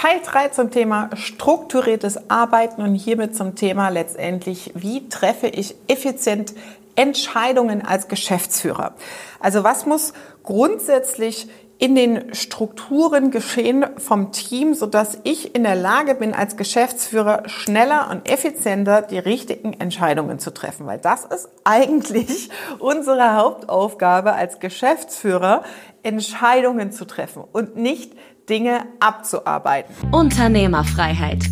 Teil 3 zum Thema strukturiertes Arbeiten und hiermit zum Thema letztendlich, wie treffe ich effizient Entscheidungen als Geschäftsführer. Also was muss grundsätzlich in den Strukturen geschehen vom Team, sodass ich in der Lage bin, als Geschäftsführer schneller und effizienter die richtigen Entscheidungen zu treffen. Weil das ist eigentlich unsere Hauptaufgabe als Geschäftsführer, Entscheidungen zu treffen und nicht Dinge abzuarbeiten. Unternehmerfreiheit.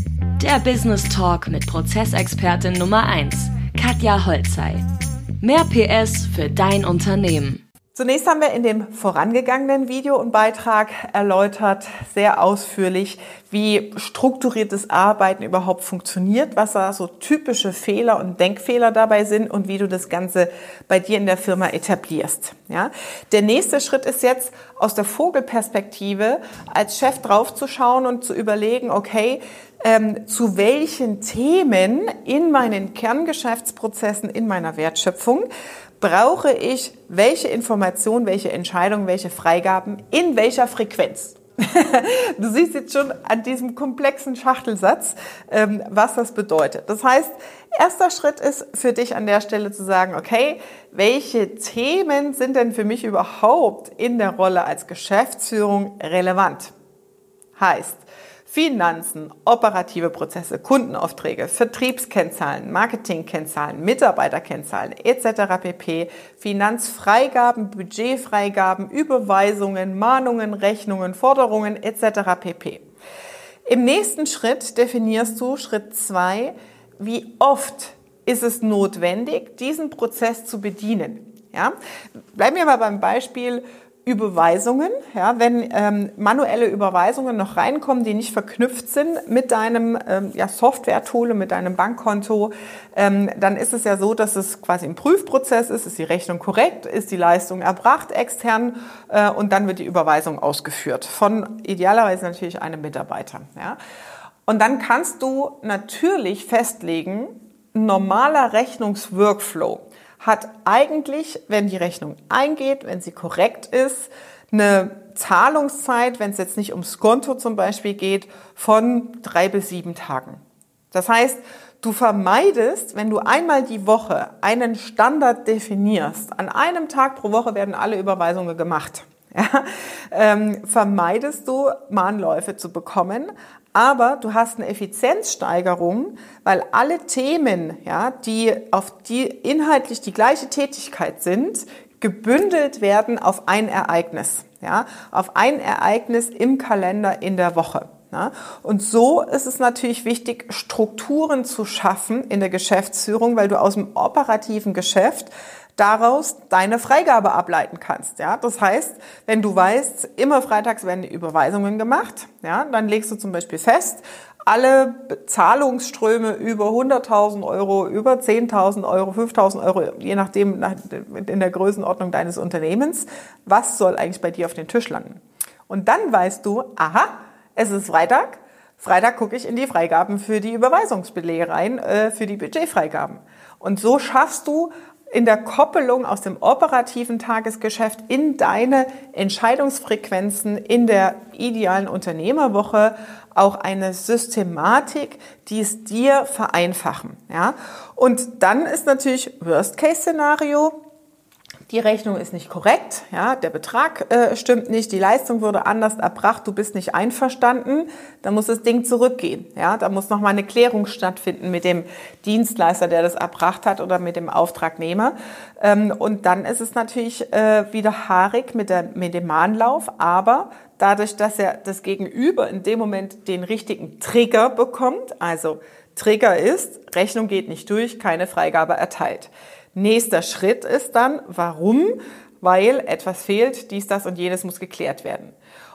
Der Business Talk mit Prozessexpertin Nummer 1, Katja Holzei. Mehr PS für dein Unternehmen. Zunächst haben wir in dem vorangegangenen Video und Beitrag erläutert, sehr ausführlich, wie strukturiertes Arbeiten überhaupt funktioniert, was da so typische Fehler und Denkfehler dabei sind und wie du das Ganze bei dir in der Firma etablierst. Ja? Der nächste Schritt ist jetzt aus der Vogelperspektive als Chef draufzuschauen und zu überlegen, okay, ähm, zu welchen Themen in meinen Kerngeschäftsprozessen, in meiner Wertschöpfung brauche ich welche Informationen, welche Entscheidungen, welche Freigaben, in welcher Frequenz. du siehst jetzt schon an diesem komplexen Schachtelsatz, ähm, was das bedeutet. Das heißt, erster Schritt ist für dich an der Stelle zu sagen, okay, welche Themen sind denn für mich überhaupt in der Rolle als Geschäftsführung relevant? Heißt, Finanzen, operative Prozesse, Kundenaufträge, Vertriebskennzahlen, Marketingkennzahlen, Mitarbeiterkennzahlen etc. pp. Finanzfreigaben, Budgetfreigaben, Überweisungen, Mahnungen, Rechnungen, Forderungen etc. pp. Im nächsten Schritt definierst du Schritt zwei, wie oft ist es notwendig, diesen Prozess zu bedienen. Ja? Bleiben wir mal beim Beispiel Überweisungen, ja, wenn ähm, manuelle Überweisungen noch reinkommen, die nicht verknüpft sind mit deinem ähm, ja, Software-Tool, mit deinem Bankkonto, ähm, dann ist es ja so, dass es quasi ein Prüfprozess ist. Ist die Rechnung korrekt? Ist die Leistung erbracht extern? Äh, und dann wird die Überweisung ausgeführt von idealerweise natürlich einem Mitarbeiter. Ja. Und dann kannst du natürlich festlegen, normaler Rechnungsworkflow hat eigentlich, wenn die Rechnung eingeht, wenn sie korrekt ist, eine Zahlungszeit, wenn es jetzt nicht ums Konto zum Beispiel geht, von drei bis sieben Tagen. Das heißt, du vermeidest, wenn du einmal die Woche einen Standard definierst, an einem Tag pro Woche werden alle Überweisungen gemacht. Ja, ähm, vermeidest du Mahnläufe zu bekommen, aber du hast eine Effizienzsteigerung, weil alle Themen, ja, die auf die inhaltlich die gleiche Tätigkeit sind, gebündelt werden auf ein Ereignis, ja, auf ein Ereignis im Kalender in der Woche. Ja. Und so ist es natürlich wichtig, Strukturen zu schaffen in der Geschäftsführung, weil du aus dem operativen Geschäft daraus deine Freigabe ableiten kannst. Ja, das heißt, wenn du weißt, immer freitags werden die Überweisungen gemacht, ja, dann legst du zum Beispiel fest, alle Zahlungsströme über 100.000 Euro, über 10.000 Euro, 5.000 Euro, je nachdem in der Größenordnung deines Unternehmens, was soll eigentlich bei dir auf den Tisch landen? Und dann weißt du, aha, es ist Freitag, Freitag gucke ich in die Freigaben für die Überweisungsbelege rein, äh, für die Budgetfreigaben. Und so schaffst du in der Koppelung aus dem operativen Tagesgeschäft in deine Entscheidungsfrequenzen in der idealen Unternehmerwoche auch eine Systematik, die es dir vereinfachen. Ja? Und dann ist natürlich Worst-Case-Szenario, die Rechnung ist nicht korrekt, ja, der Betrag äh, stimmt nicht, die Leistung wurde anders erbracht, du bist nicht einverstanden, dann muss das Ding zurückgehen. Ja, da muss nochmal eine Klärung stattfinden mit dem Dienstleister, der das erbracht hat oder mit dem Auftragnehmer. Ähm, und dann ist es natürlich äh, wieder haarig mit, der, mit dem Mahnlauf, aber dadurch, dass er das Gegenüber in dem Moment den richtigen Trigger bekommt, also Trigger ist, Rechnung geht nicht durch, keine Freigabe erteilt. Nächster Schritt ist dann, warum? Weil etwas fehlt, dies, das und jenes muss geklärt werden.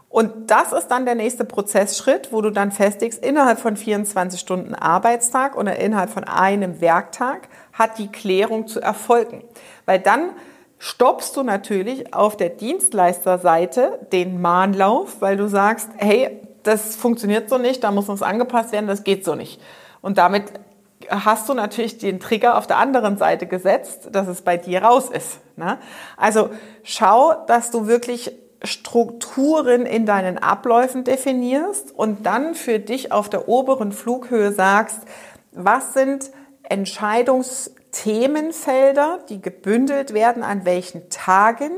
Und das ist dann der nächste Prozessschritt, wo du dann festigst, innerhalb von 24 Stunden Arbeitstag oder innerhalb von einem Werktag hat die Klärung zu erfolgen. Weil dann stoppst du natürlich auf der Dienstleisterseite den Mahnlauf, weil du sagst, hey, das funktioniert so nicht, da muss uns angepasst werden, das geht so nicht. Und damit hast du natürlich den Trigger auf der anderen Seite gesetzt, dass es bei dir raus ist. Ne? Also schau, dass du wirklich Strukturen in deinen Abläufen definierst und dann für dich auf der oberen Flughöhe sagst, was sind Entscheidungsthemenfelder, die gebündelt werden an welchen Tagen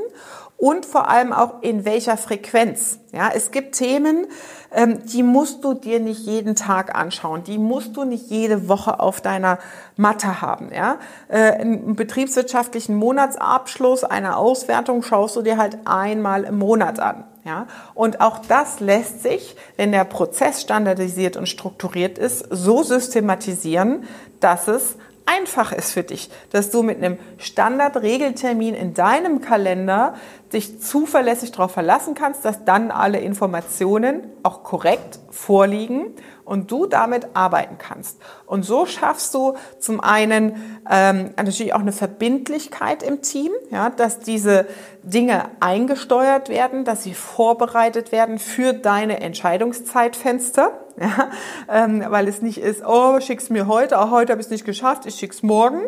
und vor allem auch in welcher Frequenz. Ja, es gibt Themen, ähm, die musst du dir nicht jeden Tag anschauen, die musst du nicht jede Woche auf deiner Matte haben. Ja, äh, einen betriebswirtschaftlichen Monatsabschluss, eine Auswertung schaust du dir halt einmal im Monat an. Ja, und auch das lässt sich, wenn der Prozess standardisiert und strukturiert ist, so systematisieren, dass es einfach ist für dich, dass du mit einem Standard-Regeltermin in deinem Kalender dich zuverlässig darauf verlassen kannst, dass dann alle Informationen auch korrekt vorliegen und du damit arbeiten kannst. Und so schaffst du zum einen ähm, natürlich auch eine Verbindlichkeit im Team, ja, dass diese Dinge eingesteuert werden, dass sie vorbereitet werden für deine Entscheidungszeitfenster, ja, ähm, weil es nicht ist, oh, schick's mir heute, auch heute habe ich es nicht geschafft, ich schick's morgen,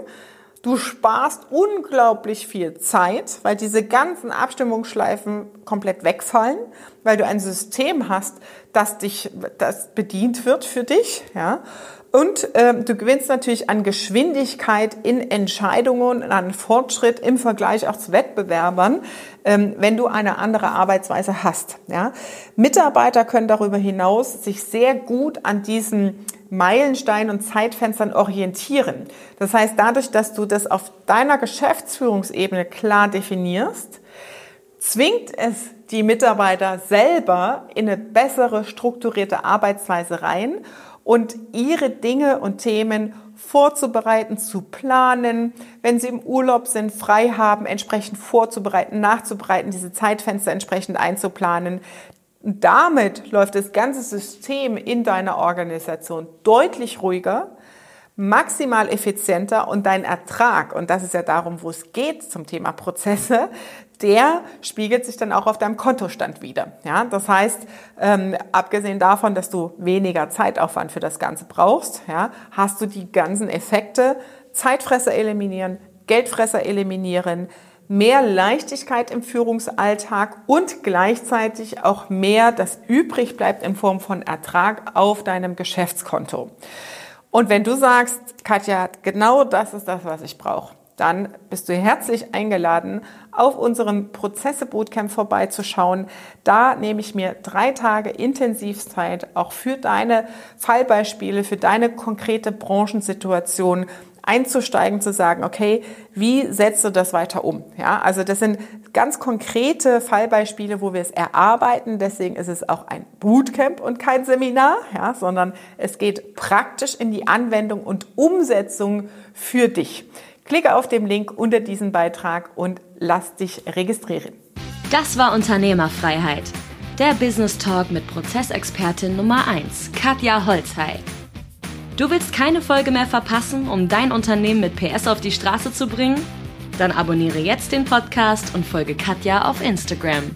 Du sparst unglaublich viel Zeit, weil diese ganzen Abstimmungsschleifen komplett wegfallen, weil du ein System hast, das dich, das bedient wird für dich, ja. Und äh, du gewinnst natürlich an Geschwindigkeit in Entscheidungen, an Fortschritt im Vergleich auch zu Wettbewerbern, ähm, wenn du eine andere Arbeitsweise hast. Ja? Mitarbeiter können darüber hinaus sich sehr gut an diesen Meilensteinen und Zeitfenstern orientieren. Das heißt, dadurch, dass du das auf deiner Geschäftsführungsebene klar definierst, zwingt es die Mitarbeiter selber in eine bessere strukturierte Arbeitsweise rein und ihre Dinge und Themen vorzubereiten, zu planen, wenn sie im Urlaub sind, frei haben, entsprechend vorzubereiten, nachzubereiten, diese Zeitfenster entsprechend einzuplanen. Damit läuft das ganze System in deiner Organisation deutlich ruhiger, maximal effizienter und dein Ertrag, und das ist ja darum, wo es geht zum Thema Prozesse, der spiegelt sich dann auch auf deinem Kontostand wieder. Ja, das heißt, ähm, abgesehen davon, dass du weniger Zeitaufwand für das Ganze brauchst, ja, hast du die ganzen Effekte, Zeitfresser eliminieren, Geldfresser eliminieren, mehr Leichtigkeit im Führungsalltag und gleichzeitig auch mehr, das übrig bleibt in Form von Ertrag auf deinem Geschäftskonto. Und wenn du sagst, Katja, genau das ist das, was ich brauche, dann bist du herzlich eingeladen, auf unserem Prozesse Bootcamp vorbeizuschauen. Da nehme ich mir drei Tage Intensivzeit auch für deine Fallbeispiele, für deine konkrete Branchensituation einzusteigen, zu sagen, okay, wie setzt du das weiter um? Ja, also das sind ganz konkrete Fallbeispiele, wo wir es erarbeiten. Deswegen ist es auch ein Bootcamp und kein Seminar, ja, sondern es geht praktisch in die Anwendung und Umsetzung für dich. Klicke auf den Link unter diesem Beitrag und lass dich registrieren. Das war Unternehmerfreiheit. Der Business Talk mit Prozessexpertin Nummer 1, Katja Holzhey. Du willst keine Folge mehr verpassen, um dein Unternehmen mit PS auf die Straße zu bringen? Dann abonniere jetzt den Podcast und folge Katja auf Instagram.